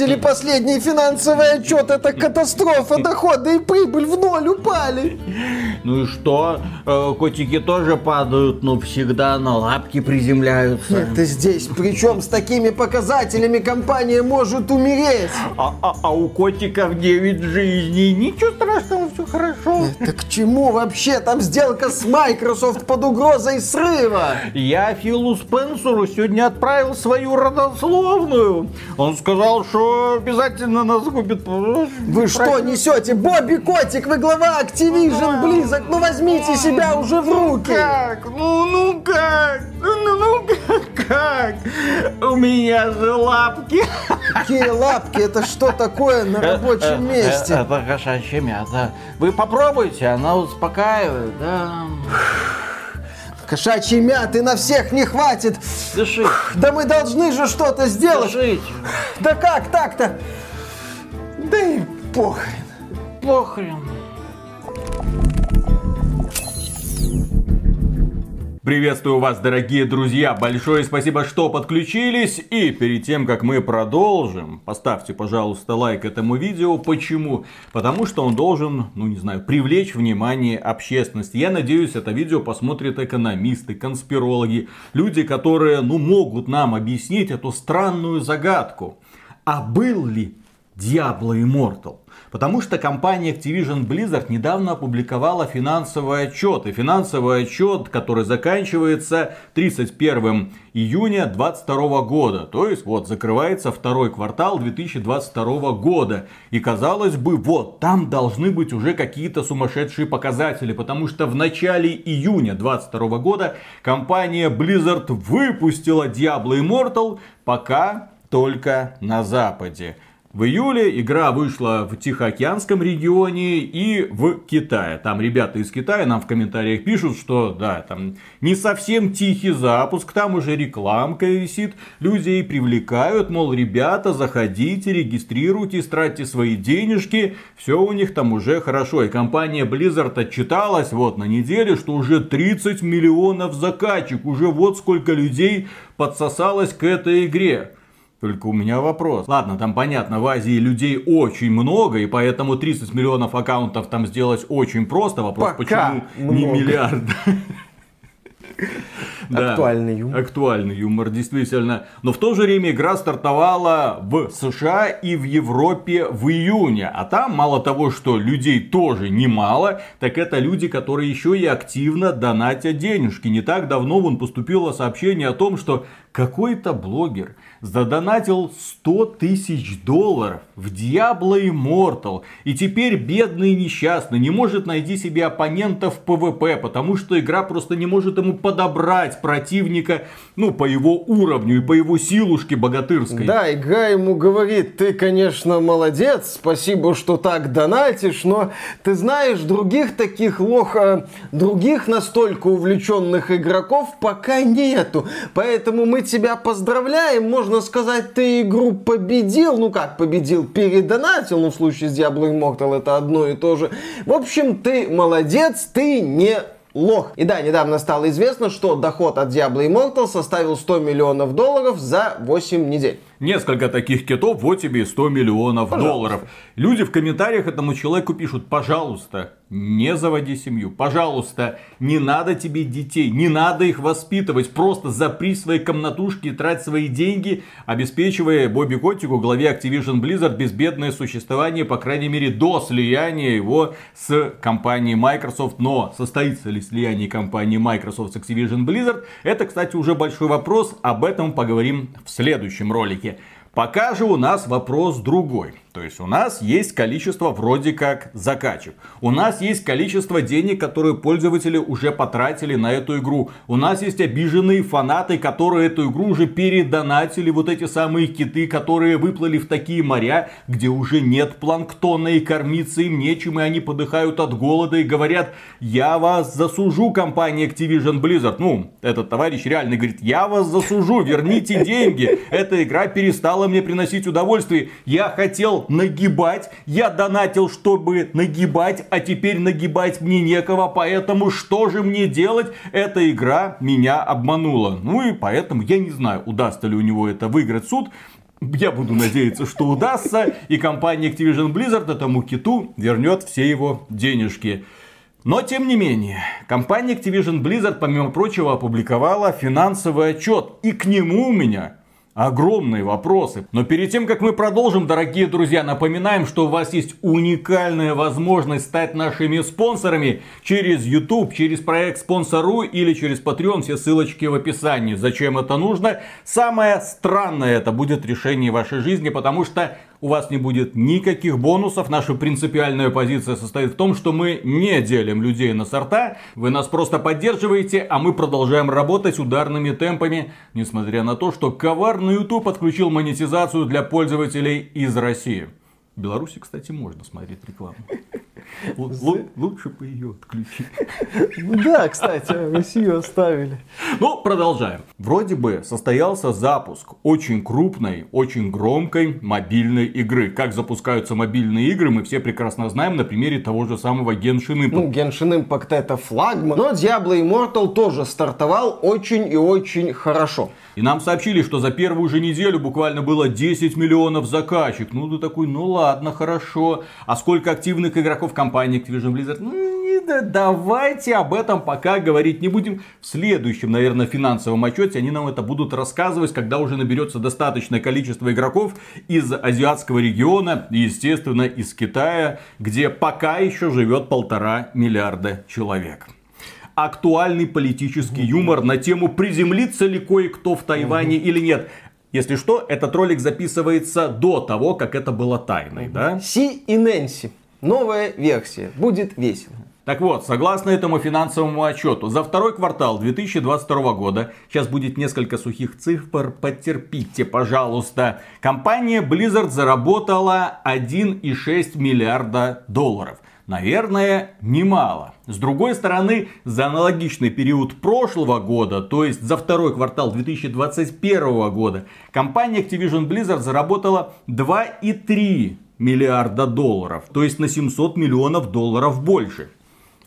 видели последний финансовый отчет? Это катастрофа, доходы и прибыль в ноль упали. Ну и что? Э, котики тоже падают, но всегда на лапки приземляются. Это здесь. Причем с такими показателями компания может умереть. А, а, а у котиков 9 жизней. Ничего страшного, все хорошо. Это к чему вообще? Там сделка с Microsoft под угрозой срыва. Я Филу Спенсеру сегодня отправил свою родословную. Он сказал, что обязательно нас купит. Вы что несете? Бобби Котик, вы глава Activision близок. Ну возьмите себя уже в руки. Как? Ну, ну как? Ну, ну как? как? У меня же лапки. Какие лапки? Это что такое на рабочем месте? Это кошачья мята. Вы попробуйте, она успокаивает, да. Кошачьей мяты на всех не хватит. Дышите. Да мы должны же что-то сделать. Дышите. Да как так-то? Да и похрен. Похрен. Приветствую вас, дорогие друзья! Большое спасибо, что подключились. И перед тем, как мы продолжим, поставьте, пожалуйста, лайк этому видео. Почему? Потому что он должен, ну не знаю, привлечь внимание общественности. Я надеюсь, это видео посмотрят экономисты, конспирологи, люди, которые, ну, могут нам объяснить эту странную загадку. А был ли Diablo Immortal? Потому что компания Activision Blizzard недавно опубликовала финансовый отчет. И финансовый отчет, который заканчивается 31 июня 2022 года. То есть вот закрывается второй квартал 2022 года. И казалось бы, вот там должны быть уже какие-то сумасшедшие показатели. Потому что в начале июня 2022 года компания Blizzard выпустила Diablo Immortal пока только на Западе. В июле игра вышла в Тихоокеанском регионе и в Китае. Там ребята из Китая нам в комментариях пишут, что да, там не совсем тихий запуск, там уже рекламка висит, людей привлекают, мол, ребята, заходите, регистрируйтесь, тратьте свои денежки, все у них там уже хорошо. И компания Blizzard отчиталась вот на неделе, что уже 30 миллионов закачек, уже вот сколько людей подсосалось к этой игре. Только у меня вопрос. Ладно, там понятно, в Азии людей очень много, и поэтому 30 миллионов аккаунтов там сделать очень просто. Вопрос, Пока почему не много. миллиард? Да, Актуальный юмор. Актуальный юмор, действительно. Но в то же время игра стартовала в США и в Европе в июне. А там мало того, что людей тоже немало, так это люди, которые еще и активно донатят денежки. Не так давно вон поступило сообщение о том, что какой-то блогер задонатил 100 тысяч долларов в Diablo Immortal. И теперь бедный несчастный не может найти себе оппонента в PvP, потому что игра просто не может ему подобрать противника, ну, по его уровню и по его силушке богатырской. Да, игра ему говорит, ты, конечно, молодец, спасибо, что так донатишь, но ты знаешь, других таких лоха, других настолько увлеченных игроков пока нету. Поэтому мы тебя поздравляем, можно сказать, ты игру победил. Ну как победил? Передонатил, ну в случае с Diablo Immortal это одно и то же. В общем, ты молодец, ты не лох. И да, недавно стало известно, что доход от Diablo Immortal составил 100 миллионов долларов за 8 недель. Несколько таких китов, вот тебе и 100 миллионов долларов. Люди в комментариях этому человеку пишут, пожалуйста, не заводи семью, пожалуйста, не надо тебе детей, не надо их воспитывать, просто запри свои комнатушки и трать свои деньги, обеспечивая Бобби Котику, главе Activision Blizzard, безбедное существование, по крайней мере, до слияния его с компанией Microsoft. Но состоится ли слияние компании Microsoft с Activision Blizzard, это, кстати, уже большой вопрос, об этом поговорим в следующем ролике. Пока же у нас вопрос другой. То есть у нас есть количество вроде как закачек. У нас есть количество денег, которые пользователи уже потратили на эту игру. У нас есть обиженные фанаты, которые эту игру уже передонатили. Вот эти самые киты, которые выплыли в такие моря, где уже нет планктона и кормиться им нечем. И они подыхают от голода и говорят, я вас засужу, компания Activision Blizzard. Ну, этот товарищ реально говорит, я вас засужу, верните деньги. Эта игра перестала мне приносить удовольствие. Я хотел нагибать. Я донатил, чтобы нагибать, а теперь нагибать мне некого. Поэтому что же мне делать? Эта игра меня обманула. Ну и поэтому я не знаю, удастся ли у него это выиграть суд. Я буду надеяться, что удастся, и компания Activision Blizzard этому киту вернет все его денежки. Но, тем не менее, компания Activision Blizzard, помимо прочего, опубликовала финансовый отчет. И к нему у меня огромные вопросы. Но перед тем, как мы продолжим, дорогие друзья, напоминаем, что у вас есть уникальная возможность стать нашими спонсорами через YouTube, через проект Спонсору или через Patreon. Все ссылочки в описании. Зачем это нужно? Самое странное это будет решение вашей жизни, потому что у вас не будет никаких бонусов. Наша принципиальная позиция состоит в том, что мы не делим людей на сорта. Вы нас просто поддерживаете, а мы продолжаем работать ударными темпами, несмотря на то, что коварный YouTube отключил монетизацию для пользователей из России. В Беларуси, кстати, можно смотреть рекламу. Лучше бы ее отключить. Ну да, кстати, Россию оставили. Ну, продолжаем. Вроде бы состоялся запуск очень крупной, очень громкой мобильной игры. Как запускаются мобильные игры, мы все прекрасно знаем на примере того же самого Genshin Impact. Ну, Genshin Impact это флагман, но Diablo Immortal тоже стартовал очень и очень хорошо. И нам сообщили, что за первую же неделю буквально было 10 миллионов заказчик. Ну, ты такой, ну ладно, хорошо. А сколько активных игроков компании Activision Blizzard? Ну, да, давайте об этом пока говорить не будем. В следующем, наверное, финансовом отчете они нам это будут рассказывать, когда уже наберется достаточное количество игроков из азиатского региона, естественно, из Китая, где пока еще живет полтора миллиарда человек актуальный политический юмор на тему приземлится ли кое-кто в Тайване или нет. Если что, этот ролик записывается до того, как это было тайной, да? Си и Нэнси. Новая версия. Будет весело. Так вот, согласно этому финансовому отчету, за второй квартал 2022 года, сейчас будет несколько сухих цифр, потерпите, пожалуйста, компания Blizzard заработала 1,6 миллиарда долларов. Наверное, немало. С другой стороны, за аналогичный период прошлого года, то есть за второй квартал 2021 года, компания Activision Blizzard заработала 2,3 миллиарда долларов, то есть на 700 миллионов долларов больше.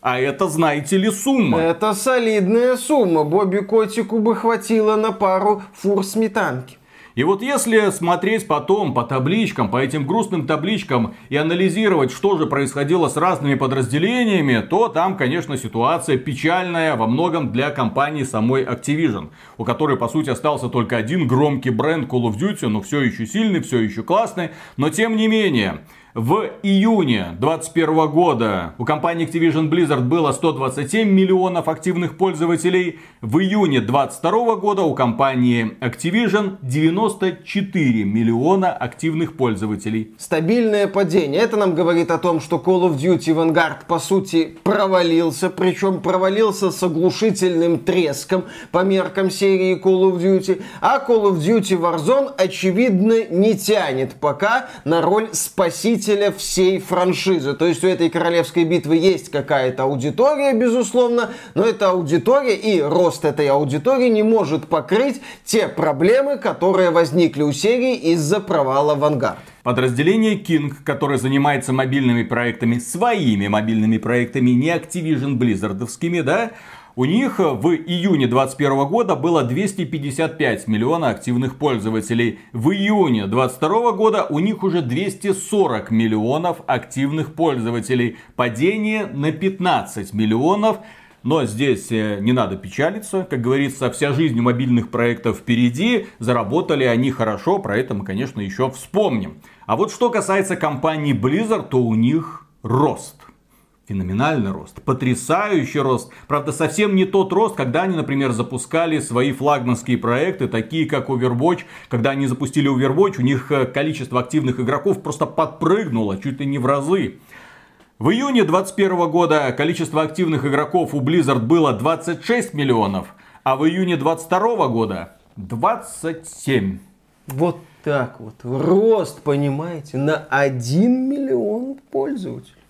А это, знаете ли, сумма. Это солидная сумма. Бобби Котику бы хватило на пару фур сметанки. И вот если смотреть потом по табличкам, по этим грустным табличкам и анализировать, что же происходило с разными подразделениями, то там, конечно, ситуация печальная во многом для компании самой Activision, у которой, по сути, остался только один громкий бренд Call of Duty, но все еще сильный, все еще классный, но тем не менее, в июне 2021 года у компании Activision Blizzard было 127 миллионов активных пользователей. В июне 2022 года у компании Activision 94 миллиона активных пользователей. Стабильное падение. Это нам говорит о том, что Call of Duty Vanguard по сути провалился. Причем провалился с оглушительным треском по меркам серии Call of Duty. А Call of Duty Warzone очевидно не тянет пока на роль спасителя победителя всей франшизы. То есть у этой королевской битвы есть какая-то аудитория, безусловно, но эта аудитория и рост этой аудитории не может покрыть те проблемы, которые возникли у серии из-за провала Vanguard. Подразделение King, которое занимается мобильными проектами, своими мобильными проектами, не Activision Blizzardовскими, да, у них в июне 2021 года было 255 миллионов активных пользователей. В июне 2022 года у них уже 240 миллионов активных пользователей. Падение на 15 миллионов. Но здесь э, не надо печалиться. Как говорится, вся жизнь мобильных проектов впереди. Заработали они хорошо. Про это мы, конечно, еще вспомним. А вот что касается компании Blizzard, то у них рост. Феноменальный рост, потрясающий рост. Правда, совсем не тот рост, когда они, например, запускали свои флагманские проекты, такие как Overwatch. Когда они запустили Overwatch, у них э, количество активных игроков просто подпрыгнуло чуть ли не в разы. В июне 2021 года количество активных игроков у Blizzard было 26 миллионов, а в июне 2022 года 27. Вот так вот. Рост, понимаете, на 1 миллион пользователей.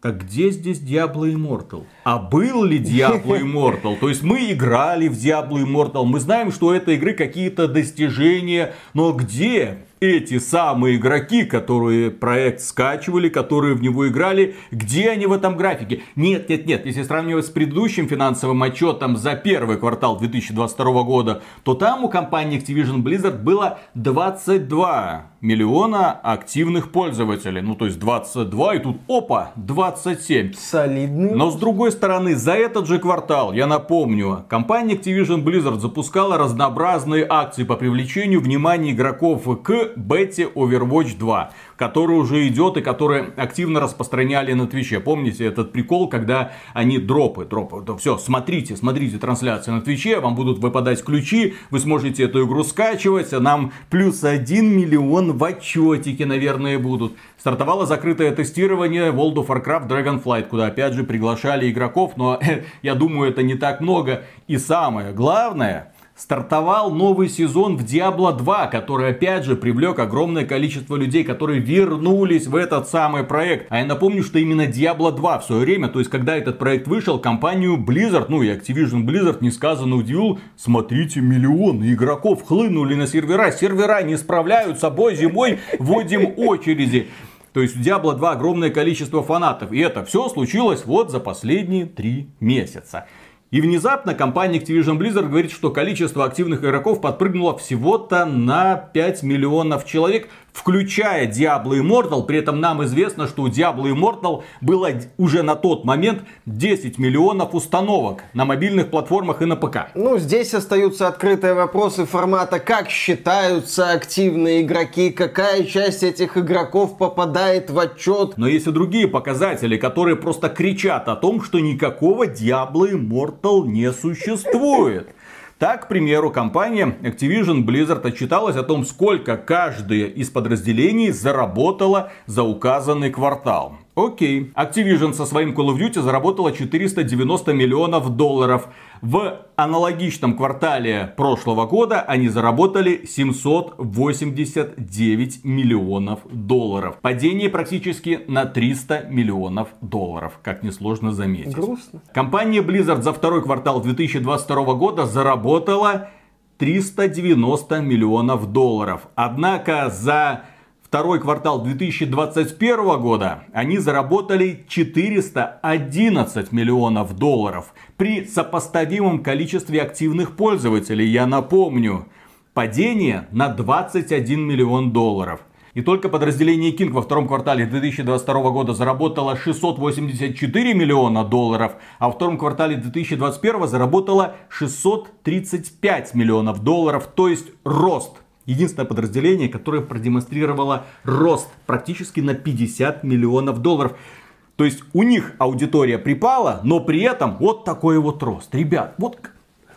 Так где здесь Diablo Immortal? А был ли Diablo Immortal? То есть мы играли в Diablo Immortal, мы знаем, что у этой игры какие-то достижения, но где? эти самые игроки, которые проект скачивали, которые в него играли, где они в этом графике? Нет, нет, нет, если сравнивать с предыдущим финансовым отчетом за первый квартал 2022 года, то там у компании Activision Blizzard было 22 миллиона активных пользователей. Ну, то есть 22, и тут опа, 27. Солидный. Но с другой стороны, за этот же квартал, я напомню, компания Activision Blizzard запускала разнообразные акции по привлечению внимания игроков к бете Overwatch 2 который уже идет и который активно распространяли на Твиче. Помните этот прикол, когда они дропы, дропы, да, все, смотрите, смотрите трансляцию на Твиче, вам будут выпадать ключи, вы сможете эту игру скачивать, а нам плюс один миллион в отчетике, наверное, будут. Стартовало закрытое тестирование World of Warcraft Dragonflight, куда опять же приглашали игроков, но я думаю, это не так много. И самое главное, стартовал новый сезон в Diablo 2, который опять же привлек огромное количество людей, которые вернулись в этот самый проект. А я напомню, что именно Diablo 2 в свое время, то есть когда этот проект вышел, компанию Blizzard, ну и Activision Blizzard несказанно удивил, смотрите, миллионы игроков хлынули на сервера, сервера не справляются, собой зимой вводим очереди. То есть у Diablo 2 огромное количество фанатов. И это все случилось вот за последние три месяца. И внезапно компания Activision Blizzard говорит, что количество активных игроков подпрыгнуло всего-то на 5 миллионов человек включая Diablo Immortal. При этом нам известно, что у Diablo Immortal было уже на тот момент 10 миллионов установок на мобильных платформах и на ПК. Ну, здесь остаются открытые вопросы формата, как считаются активные игроки, какая часть этих игроков попадает в отчет. Но есть и другие показатели, которые просто кричат о том, что никакого Diablo Immortal не существует. Так, к примеру, компания Activision Blizzard отчиталась о том, сколько каждое из подразделений заработало за указанный квартал. Окей. Activision со своим Call of Duty заработала 490 миллионов долларов. В аналогичном квартале прошлого года они заработали 789 миллионов долларов. Падение практически на 300 миллионов долларов, как несложно заметить. Грустно. Компания Blizzard за второй квартал 2022 года заработала 390 миллионов долларов. Однако за второй квартал 2021 года они заработали 411 миллионов долларов. При сопоставимом количестве активных пользователей, я напомню, падение на 21 миллион долларов. И только подразделение King во втором квартале 2022 года заработало 684 миллиона долларов, а во втором квартале 2021 заработало 635 миллионов долларов, то есть рост единственное подразделение, которое продемонстрировало рост практически на 50 миллионов долларов. То есть у них аудитория припала, но при этом вот такой вот рост. Ребят, вот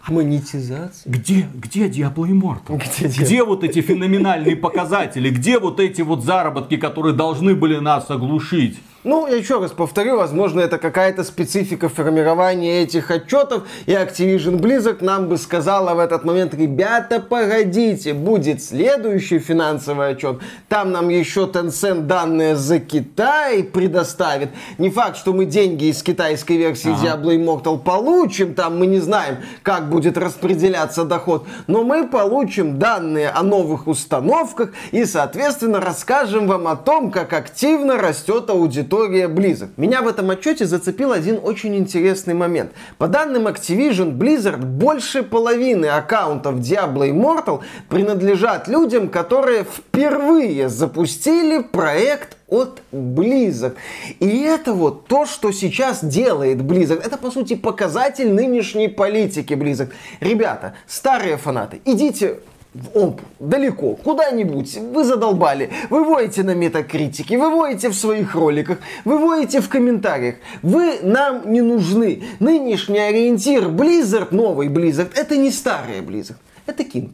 Монетизация. где, где Diablo Immortal? Где Diablo? где вот эти феноменальные показатели? Где вот эти вот заработки, которые должны были нас оглушить? Ну, я еще раз повторю, возможно, это какая-то специфика формирования этих отчетов, и Activision Blizzard нам бы сказала в этот момент, ребята, погодите, будет следующий финансовый отчет, там нам еще Tencent данные за Китай предоставит. Не факт, что мы деньги из китайской версии Ага. Diablo Immortal получим, там мы не знаем, как будет распределяться доход, но мы получим данные о новых установках и, соответственно, расскажем вам о том, как активно растет аудитория Blizzard. Меня в этом отчете зацепил один очень интересный момент. По данным Activision Blizzard, больше половины аккаунтов Diablo Immortal принадлежат людям, которые впервые запустили проект от Blizzard. И это вот то, что сейчас делает Blizzard. Это, по сути, показатель нынешней политики Blizzard. Ребята, старые фанаты, идите в омп, далеко, куда-нибудь, вы задолбали, вы воете на метакритике, вы воете в своих роликах, вы воете в комментариях, вы нам не нужны. Нынешний ориентир Blizzard, новый Blizzard, это не старый Blizzard, это King.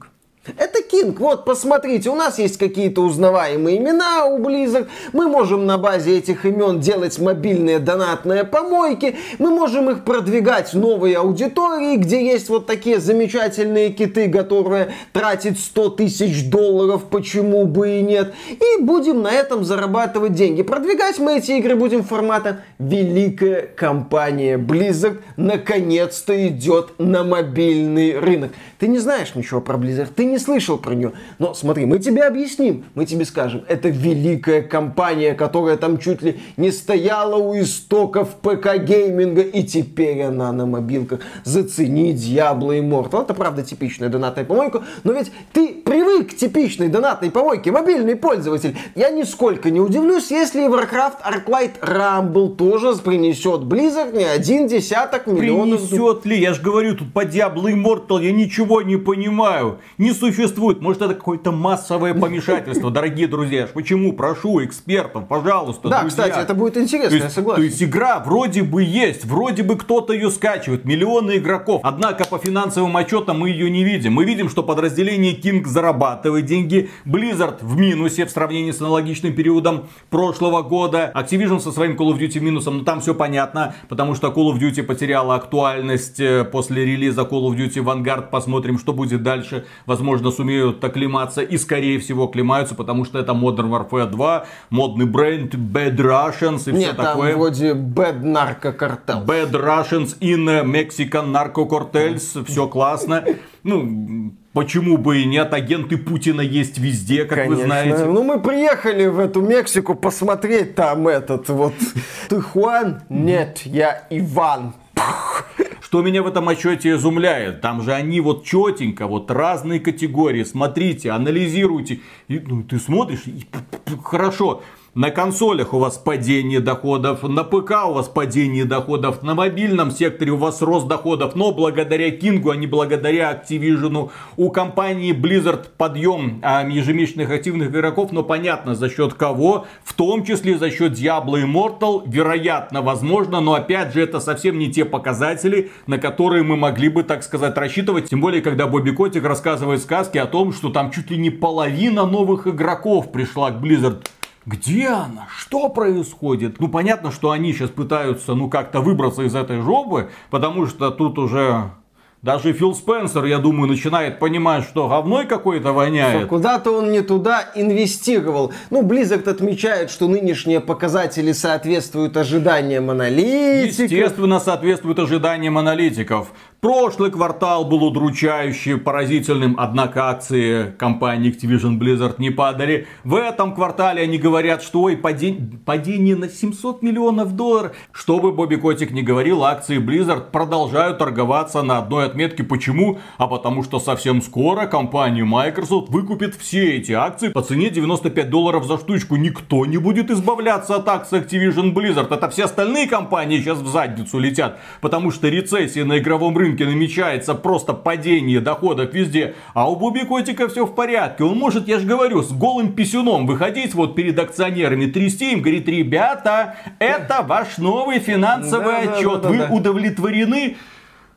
King. Вот, посмотрите, у нас есть какие-то узнаваемые имена у Blizzard. Мы можем на базе этих имен делать мобильные донатные помойки. Мы можем их продвигать в новые аудитории, где есть вот такие замечательные киты, которые тратят 100 тысяч долларов, почему бы и нет. И будем на этом зарабатывать деньги. Продвигать мы эти игры будем формата великая компания Blizzard наконец-то идет на мобильный рынок. Ты не знаешь ничего про Blizzard, ты не слышал про нее. Но смотри, мы тебе объясним, мы тебе скажем, это великая компания, которая там чуть ли не стояла у истоков ПК-гейминга, и теперь она на мобилках. Зацени Diablo Immortal. Это, правда, типичная донатная помойка, но ведь ты привык к типичной донатной помойке, мобильный пользователь. Я нисколько не удивлюсь, если Warcraft Arclight Rumble тоже принесет Blizzard не один десяток миллионов. Принесет ли? Я же говорю, тут по Diablo Immortal я ничего не понимаю. Не существует. Может, это какое-то массовое помешательство, дорогие друзья. Почему? Прошу экспертов, пожалуйста, Да, друзья. кстати, это будет интересно, То я есть, согласен. то есть игра вроде бы есть, вроде бы кто-то ее скачивает, миллионы игроков. Однако по финансовым отчетам мы ее не видим. Мы видим, что подразделение King зарабатывает деньги, Blizzard в минусе в сравнении с аналогичным периодом прошлого года, Activision со своим Call of Duty минусом, но там все понятно, потому что Call of Duty потеряла актуальность э, после релиза Call of Duty Vanguard. Посмотрим, что будет дальше. Возможно, сумеют оклематься и скорее всего оклемаются, потому что это Modern Warfare 2, модный бренд Bad Russians и все Нет, там такое. вроде Bad Narco Cartel. Bad Russians in Mexican Narco Cartels. Все классно. Ну, почему бы и нет? Агенты Путина есть везде, как вы знаете. Ну, мы приехали в эту Мексику посмотреть там этот вот... Ты Хуан? Нет, я Иван. Что меня в этом отчете изумляет, там же они вот четенько, вот разные категории, смотрите, анализируйте. И, ну, ты смотришь, и хорошо, на консолях у вас падение доходов, на ПК у вас падение доходов, на мобильном секторе у вас рост доходов, но благодаря Кингу, а не благодаря Activision, у компании Blizzard подъем а, ежемесячных активных игроков, но понятно за счет кого, в том числе за счет Diablo Immortal, вероятно, возможно, но опять же это совсем не те показатели, на которые мы могли бы, так сказать, рассчитывать, тем более, когда Бобби Котик рассказывает сказки о том, что там чуть ли не половина новых игроков пришла к Blizzard. Где она? Что происходит? Ну, понятно, что они сейчас пытаются, ну, как-то выбраться из этой жопы, потому что тут уже даже Фил Спенсер, я думаю, начинает понимать, что говной какой-то воняет. Куда-то он не туда инвестировал. Ну, Blizzard отмечает, что нынешние показатели соответствуют ожиданиям аналитиков. Естественно, соответствует ожиданиям аналитиков. Прошлый квартал был удручающий, поразительным, однако акции компании Activision Blizzard не падали. В этом квартале они говорят, что ой, падение, падение на 700 миллионов долларов. Что бы Бобби Котик не говорил, акции Blizzard продолжают торговаться на одной отметке. Почему? А потому что совсем скоро компания Microsoft выкупит все эти акции по цене 95 долларов за штучку. Никто не будет избавляться от акций Activision Blizzard. Это все остальные компании сейчас в задницу летят. Потому что рецессия на игровом рынке намечается, просто падение доходов везде. А у Бобби Котика все в порядке. Он может, я же говорю, с голым писюном выходить вот перед акционерами, трясти им, говорит, ребята, это ваш новый финансовый Да, отчет. да, да, Вы удовлетворены?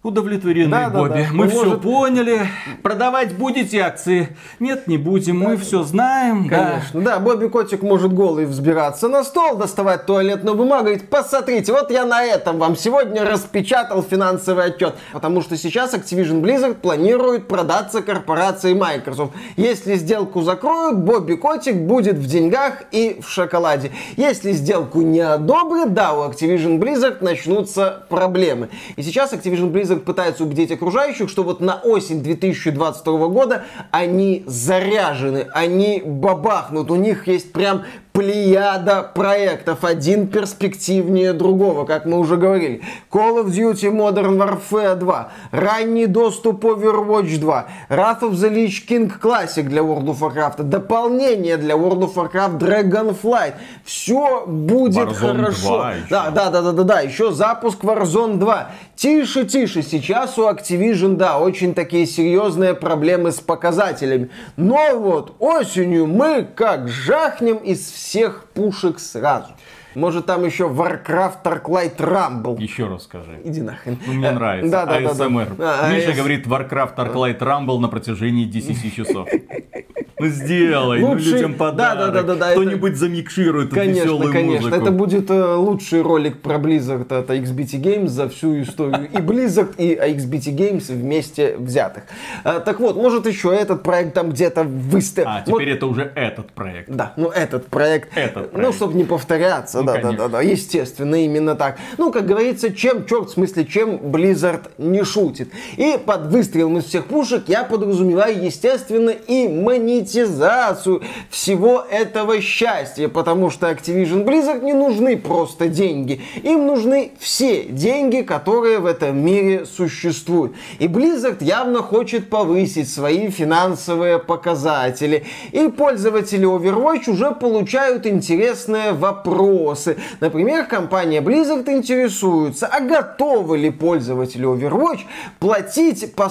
Удовлетворены, Да, да, Бобби. да. Мы Он все может- поняли. Продавать будете акции? Нет, не будем. Мы все знаем. да. Конечно, да, Бобби Котик может голый взбираться на стол, доставать туалетную бумагу и говорить, посмотрите, вот я на этом вам сегодня распечатал финансовый отчет. Потому что сейчас Activision Blizzard планирует продаться корпорации Microsoft. Если сделку закроют, Бобби Котик будет в деньгах и в шоколаде. Если сделку не одобрят, да, у Activision Blizzard начнутся проблемы. И сейчас Activision Blizzard пытается убедить окружающих, что вот на осень 2022 года они заряжены, они бабахнут, у них есть прям плеяда проектов, один перспективнее другого, как мы уже говорили. Call of Duty Modern Warfare 2, ранний доступ Overwatch 2, Wrath of the Lich King Classic для World of Warcraft, дополнение для World of Warcraft Dragonflight. Все будет Warzone хорошо. 2 еще. Да, да, да, да, да, да, еще запуск Warzone 2. Тише, тише, сейчас у Activision, да, очень такие серьезные проблемы с показателями. Но вот осенью мы как жахнем из всех пушек сразу. Может там еще Warcraft Arclight Rumble. Еще раз скажи. Иди нахрен. Ну, мне Э, нравится. Да, да, да, да. ASMR. А, Миша говорит Warcraft Arclight Rumble на протяжении 10 часов. Ну сделай, ну людям подарок. Да, да, да, Кто-нибудь замикширует эту Конечно, веселую конечно. музыку. Это будет э, лучший ролик про Blizzard от XBT Games за всю историю. И Blizzard, и XBT Games вместе взятых. Э, так вот, может еще этот проект там где-то выставит. А, теперь это уже этот проект. Да, ну этот проект. Этот Ну, проект. чтобы не повторяться, Ну, да, да, конечно. да, да, естественно, именно так. Ну, как говорится, чем, черт, в смысле, чем Blizzard не шутит. И под выстрелом из всех пушек я подразумеваю, естественно, и монетизацию всего этого счастья, потому что Activision Blizzard не нужны просто деньги. Им нужны все деньги, которые в этом мире существуют. И Blizzard явно хочет повысить свои финансовые показатели. И пользователи Overwatch уже получают интересные вопросы. Например, компания Blizzard интересуется, а готовы ли пользователи Overwatch платить по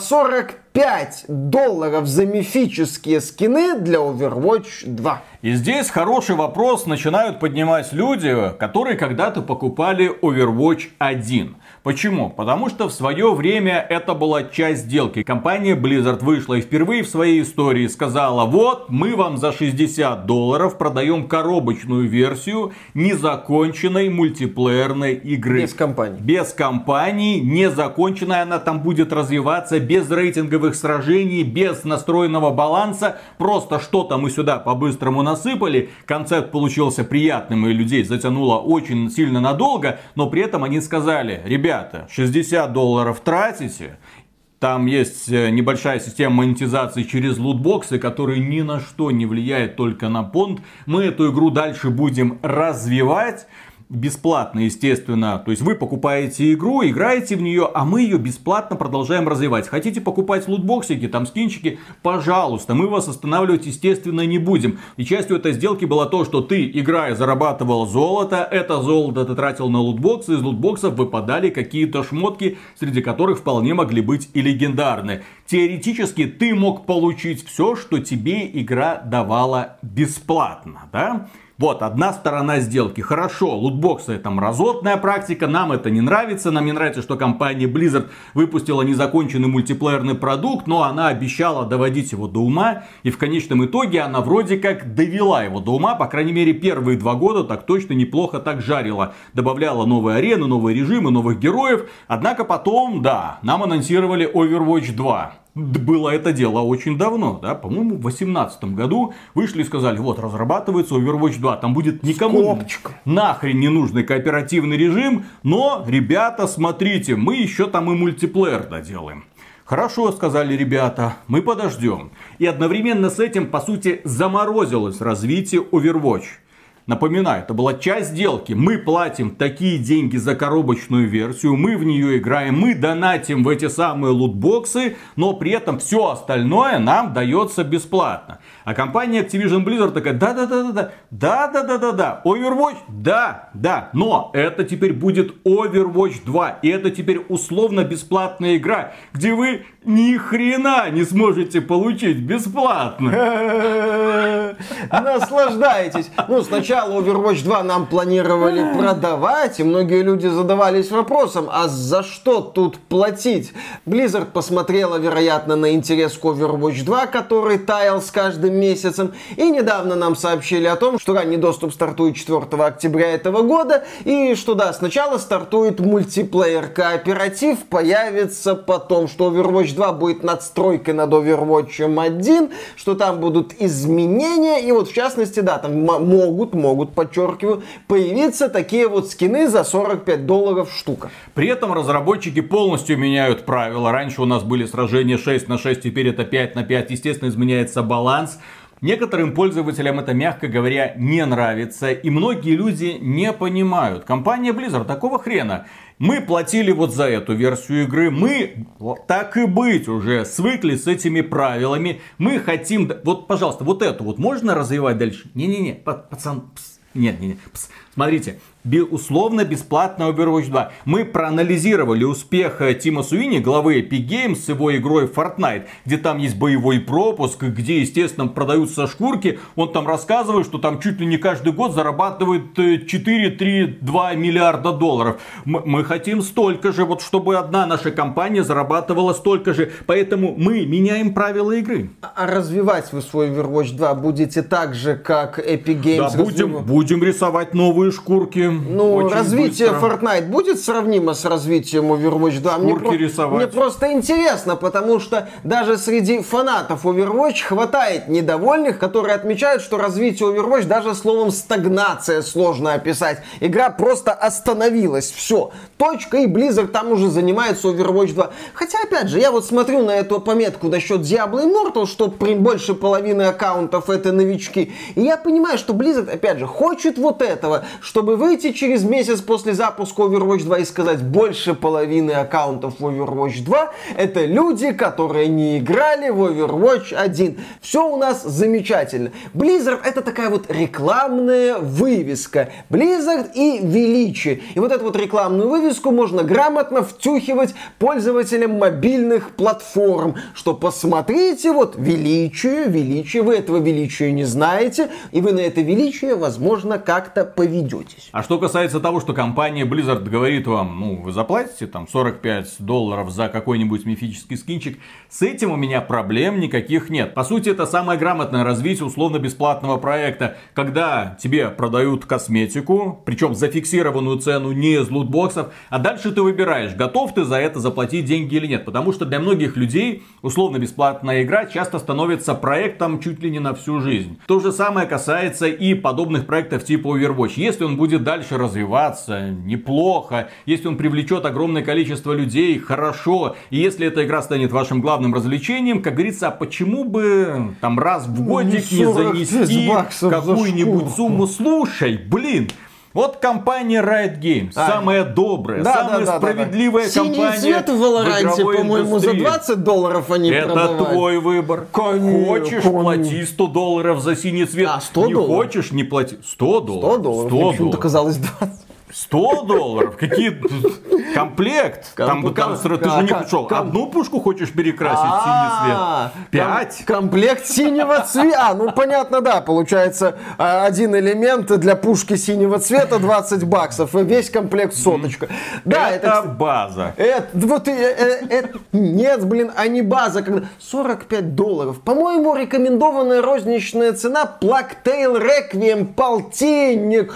45 долларов за мифические скины для Overwatch 2? И здесь хороший вопрос начинают поднимать люди, которые когда-то покупали Overwatch 1. Почему? Потому что в свое время это была часть сделки. Компания Blizzard вышла и впервые в своей истории сказала, вот мы вам за 60 долларов продаем коробочную версию незаконченной мультиплеерной игры. Без компании. Без компании, незаконченная, она там будет развиваться, без рейтинговых сражений, без настроенного баланса. Просто что-то мы сюда по-быстрому насыпали. Концепт получился приятным и людей затянуло очень сильно надолго. Но при этом они сказали, ребята, 60 долларов тратите, там есть э, небольшая система монетизации через лутбоксы, которые ни на что не влияет только на понт. Мы эту игру дальше будем развивать. Бесплатно, естественно. То есть вы покупаете игру, играете в нее, а мы ее бесплатно продолжаем развивать. Хотите покупать лутбоксики, там скинчики, пожалуйста. Мы вас останавливать, естественно, не будем. И частью этой сделки было то, что ты, играя, зарабатывал золото. Это золото ты тратил на лутбоксы. Из лутбоксов выпадали какие-то шмотки, среди которых вполне могли быть и легендарные. Теоретически ты мог получить все, что тебе игра давала бесплатно, да? Вот, одна сторона сделки. Хорошо, лутбоксы это мразотная практика, нам это не нравится. Нам не нравится, что компания Blizzard выпустила незаконченный мультиплеерный продукт, но она обещала доводить его до ума. И в конечном итоге она вроде как довела его до ума. По крайней мере, первые два года так точно неплохо так жарила. Добавляла новые арены, новые режимы, новых героев. Однако потом, да, нам анонсировали Overwatch 2 было это дело очень давно, да, по-моему, в 2018 году вышли и сказали, вот, разрабатывается Overwatch 2, там будет никому Скобочка. нахрен не нужный кооперативный режим, но, ребята, смотрите, мы еще там и мультиплеер доделаем. Хорошо, сказали ребята, мы подождем. И одновременно с этим, по сути, заморозилось развитие Overwatch. Напоминаю, это была часть сделки. Мы платим такие деньги за коробочную версию, мы в нее играем, мы донатим в эти самые лутбоксы, но при этом все остальное нам дается бесплатно. А компания Activision Blizzard такая, да-да-да-да-да, да-да-да-да-да, Overwatch, да, да, но это теперь будет Overwatch 2, и это теперь условно бесплатная игра, где вы ни хрена не сможете получить бесплатно. Наслаждайтесь. Ну, сначала Overwatch 2 нам планировали продавать, и многие люди задавались вопросом, а за что тут платить? Blizzard посмотрела, вероятно, на интерес к Overwatch 2, который таял с каждым месяцем, и недавно нам сообщили о том, что ранний доступ стартует 4 октября этого года, и что да, сначала стартует мультиплеер кооператив, появится потом, что Overwatch 2 будет надстройкой над Overwatch 1, что там будут изменения, и вот в частности, да, там могут, могут, подчеркиваю, появиться такие вот скины за 45 долларов штука. При этом разработчики полностью меняют правила. Раньше у нас были сражения 6 на 6, теперь это 5 на 5. Естественно, изменяется баланс. Некоторым пользователям это, мягко говоря, не нравится. И многие люди не понимают. Компания Blizzard, такого хрена. Мы платили вот за эту версию игры. Мы, так и быть, уже свыкли с этими правилами. Мы хотим... Вот, пожалуйста, вот эту вот можно развивать дальше? Не-не-не, па- пацан, пс. Нет, нет, нет. пс. Смотрите, условно бесплатно Overwatch 2. Мы проанализировали успех э, Тима Суини, главы Epic Games, с его игрой Fortnite, где там есть боевой пропуск, где, естественно, продаются шкурки. Он там рассказывает, что там чуть ли не каждый год зарабатывает 4-3-2 э, миллиарда долларов. Мы, мы хотим столько же, вот чтобы одна наша компания зарабатывала столько же. Поэтому мы меняем правила игры. А, а развивать вы свой Overwatch 2 будете так же, как Epic Games? Да, будем, будем рисовать новые шкурки. Ну, Очень развитие быстро. Fortnite будет сравнимо с развитием Overwatch 2? Мне, про... рисовать. мне просто интересно, потому что даже среди фанатов Overwatch хватает недовольных, которые отмечают, что развитие Overwatch даже словом стагнация сложно описать. Игра просто остановилась. Все. Точка и Blizzard там уже занимается Overwatch 2. Хотя, опять же, я вот смотрю на эту пометку насчет Diablo Immortal, что при больше половины аккаунтов это новички. И я понимаю, что Blizzard, опять же, хочет вот этого, чтобы выйти выйти через месяц после запуска Overwatch 2 и сказать, больше половины аккаунтов Overwatch 2 это люди, которые не играли в Overwatch 1. Все у нас замечательно. Blizzard это такая вот рекламная вывеска. Blizzard и величие. И вот эту вот рекламную вывеску можно грамотно втюхивать пользователям мобильных платформ, что посмотрите, вот величие, величие, вы этого величия не знаете, и вы на это величие, возможно, как-то поведетесь. А что касается того, что компания Blizzard говорит вам, ну, вы заплатите там 45 долларов за какой-нибудь мифический скинчик, с этим у меня проблем никаких нет. По сути, это самое грамотное развитие условно-бесплатного проекта, когда тебе продают косметику, причем зафиксированную цену не из лутбоксов, а дальше ты выбираешь, готов ты за это заплатить деньги или нет. Потому что для многих людей условно-бесплатная игра часто становится проектом чуть ли не на всю жизнь. То же самое касается и подобных проектов типа Overwatch. Если он будет дальше дальше развиваться неплохо. Если он привлечет огромное количество людей, хорошо. И если эта игра станет вашим главным развлечением, как говорится, а почему бы там раз в годик не занести какую-нибудь сумму? Слушай, блин, вот компания Riot Games, а, самая добрая, да, самая да, да, справедливая да, да. компания Синий цвет в Валоранте, по-моему, за 20 долларов они Это продавали. твой выбор. Конечно, хочешь, конечно. плати 100 долларов за синий цвет. А, 100 не долларов? хочешь, не плати. 100 долларов. 100 долларов, 100 долларов. почему-то казалось 20. 100 долларов? Какие комплект? Там, там, ты же не пришел. Одну пушку хочешь перекрасить в синий цвет? А, Пять? Комплект синего цвета. А, ну понятно, да. Получается, а, один элемент для пушки синего цвета 20 баксов. И весь комплект соточка. Да, это база. Вот, э, э, нет, блин, а не база. 45 долларов. По-моему, рекомендованная розничная цена Plague Tale Requiem полтинник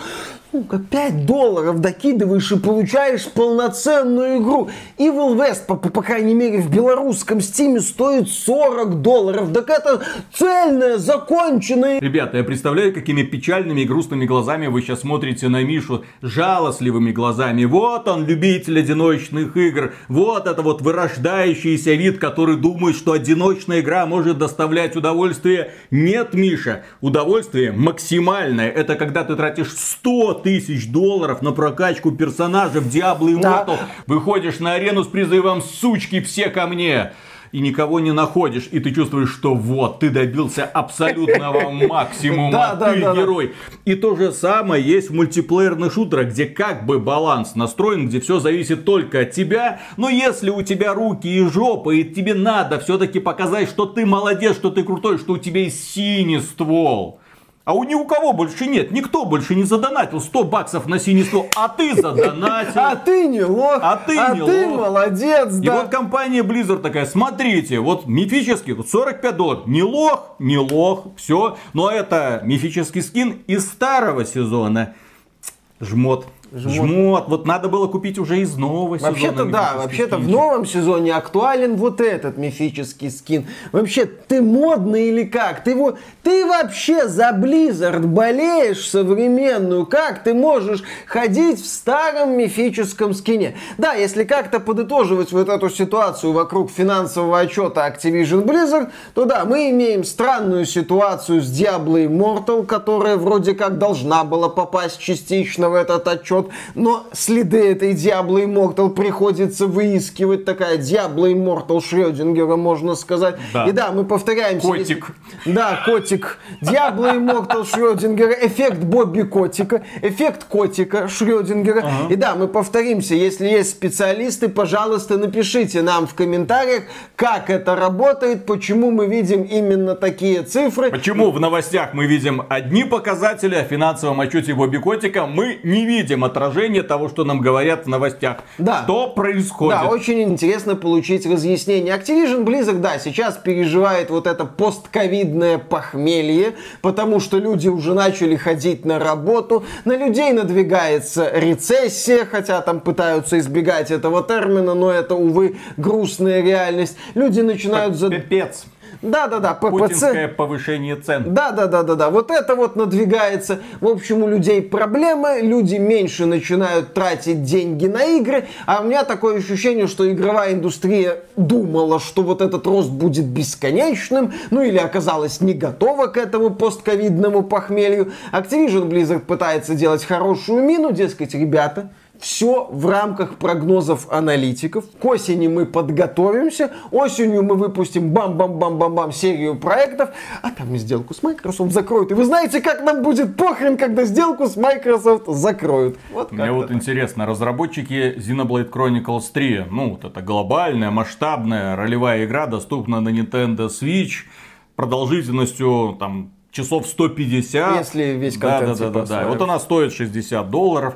сука, 5 долларов докидываешь и получаешь полноценную игру. Evil West, по, по, крайней мере, в белорусском стиме стоит 40 долларов. Так это цельная, законченная... Ребята, я представляю, какими печальными и грустными глазами вы сейчас смотрите на Мишу. Жалостливыми глазами. Вот он, любитель одиночных игр. Вот это вот вырождающийся вид, который думает, что одиночная игра может доставлять удовольствие. Нет, Миша, удовольствие максимальное. Это когда ты тратишь 100 тысяч долларов на прокачку персонажа в Diablo Immortal. Да. Выходишь на арену с призывом «Сучки, все ко мне!» и никого не находишь, и ты чувствуешь, что вот, ты добился абсолютного максимума, ты герой. И то же самое есть в мультиплеерных шутерах, где как бы баланс настроен, где все зависит только от тебя, но если у тебя руки и жопа, и тебе надо все-таки показать, что ты молодец, что ты крутой, что у тебя есть синий ствол, а у ни у кого больше нет, никто больше не задонатил 100 баксов на синий стол, а ты задонатил. А ты не лох, а ты, а не ты лох. молодец, да. И вот компания Blizzard такая, смотрите, вот мифический, тут 45 долларов, не лох, не лох, все, но это мифический скин из старого сезона. Жмот. Жмот. Жмот. Вот надо было купить уже из нового сезона. Вообще-то да, вообще-то в новом сезоне актуален вот этот мифический скин. Вообще, ты модный или как? Ты, его, ты вообще за Blizzard болеешь современную? Как ты можешь ходить в старом мифическом скине? Да, если как-то подытоживать вот эту ситуацию вокруг финансового отчета Activision Blizzard, то да, мы имеем странную ситуацию с Diablo Immortal, которая вроде как должна была попасть частично в этот отчет, вот, но следы этой Diablo Immortal приходится выискивать, такая Diablo Immortal Шрёдингера, можно сказать. Да. И да, мы повторяемся. Котик. если- Да, котик. Diablo Immortal Шрёдингера, эффект Бобби Котика, эффект котика Шрёдингера. И да, мы повторимся, если есть специалисты, пожалуйста, напишите нам в комментариях, как это работает, почему мы видим именно такие цифры. Почему в новостях мы видим одни показатели, а в финансовом отчете Бобби Котика мы не видим отражения того, что нам говорят в новостях? Да. Что происходит? Да, очень интересно получить разъяснение. Activision Blizzard, да, сейчас переживает вот это постковидное похмелье, потому что люди уже начали ходить на работу, на людей надвигается рецессия, хотя там пытаются избегать этого термина, но это, увы, грустная реальность. Люди начинают... за- Пипец. Да-да-да, ППЦ. Путинское повышение цен. Да, да, да, да, да. Вот это вот надвигается. В общем, у людей проблемы, люди меньше начинают тратить деньги на игры, а у меня такое ощущение, что игровая индустрия думала, что вот этот рост будет бесконечным, ну или оказалась не готова к этому постковидному похмелью. Activision Blizzard пытается делать хорошую мину, дескать, ребята, все в рамках прогнозов аналитиков. К осени мы подготовимся. Осенью мы выпустим бам-бам-бам-бам-бам серию проектов. А там и сделку с Microsoft закроют. И вы знаете, как нам будет похрен, когда сделку с Microsoft закроют. Вот Мне вот так. интересно, разработчики Xenoblade Chronicles 3, ну, вот это глобальная, масштабная ролевая игра, доступна на Nintendo Switch, продолжительностью там часов 150. Если весь да, контент да, да, да, да. И Вот она стоит 60 долларов.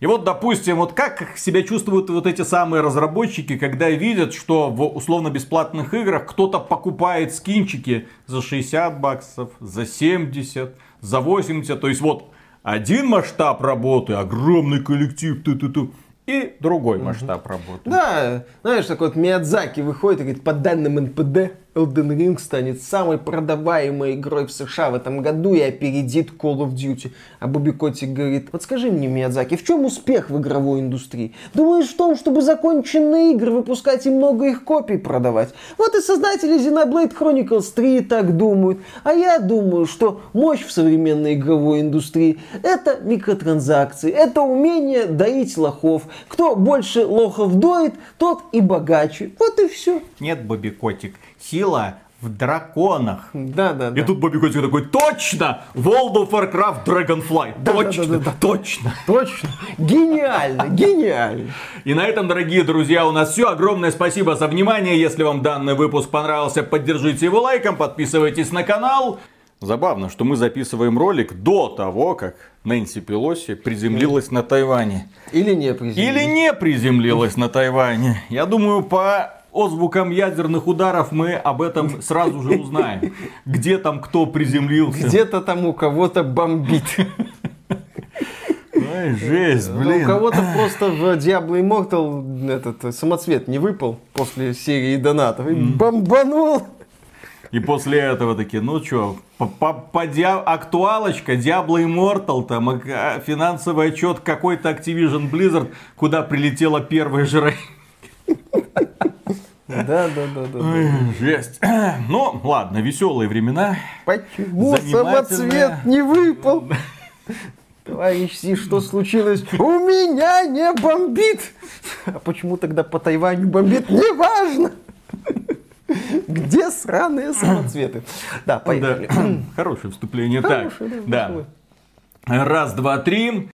И вот, допустим, вот как себя чувствуют вот эти самые разработчики, когда видят, что в условно-бесплатных играх кто-то покупает скинчики за 60 баксов, за 70, за 80. То есть вот один масштаб работы, огромный коллектив, ту-ту-ту, и другой масштаб работы. Да, знаешь, такой вот Миядзаки выходит и говорит, по данным НПД, Elden Ring станет самой продаваемой игрой в США в этом году и опередит Call of Duty. А Бобби Котик говорит, скажи мне, Миядзаки, в чем успех в игровой индустрии? Думаешь в том, чтобы законченные игры выпускать и много их копий продавать? Вот и создатели Xenoblade Chronicles 3 так думают. А я думаю, что мощь в современной игровой индустрии это микротранзакции, это умение доить лохов. Кто больше лохов доит, тот и богаче. Вот и все. Нет, Бобби Котик, сила в драконах. Да, да, И да. тут Бобби Котик такой, точно! World of Warcraft Dragonfly, да, точно, да, да, да. точно. Точно. Гениально, гениально. И на этом, дорогие друзья, у нас все. Огромное спасибо за внимание. Если вам данный выпуск понравился, поддержите его лайком, подписывайтесь на канал. Забавно, что мы записываем ролик до того, как Нэнси Пелоси приземлилась на Тайване. Или не, президент. Или не приземлилась на Тайване. Я думаю, по отзвукам ядерных ударов мы об этом сразу же узнаем. Где там кто приземлился. Где-то там у кого-то бомбит. Ой, жесть, Ну, У кого-то просто в Diablo Immortal этот э, самоцвет не выпал после серии донатов. И бомбанул. И после этого такие, ну чё, по, по, по диа- актуалочка, Diablo Immortal, там а, финансовый отчет какой-то Activision Blizzard, куда прилетела первая жира. Да, да, да, да. да. Жесть. Ну, ладно, веселые времена. Почему Занимательная. самоцвет не выпал? Товарищ Си, что случилось? У меня не бомбит. А почему тогда по Тайваню бомбит? Неважно. Где сраные самоцветы? Да, поехали. Да. Хорошее вступление. Так, Хорошее, да. веселое. Раз, два, три.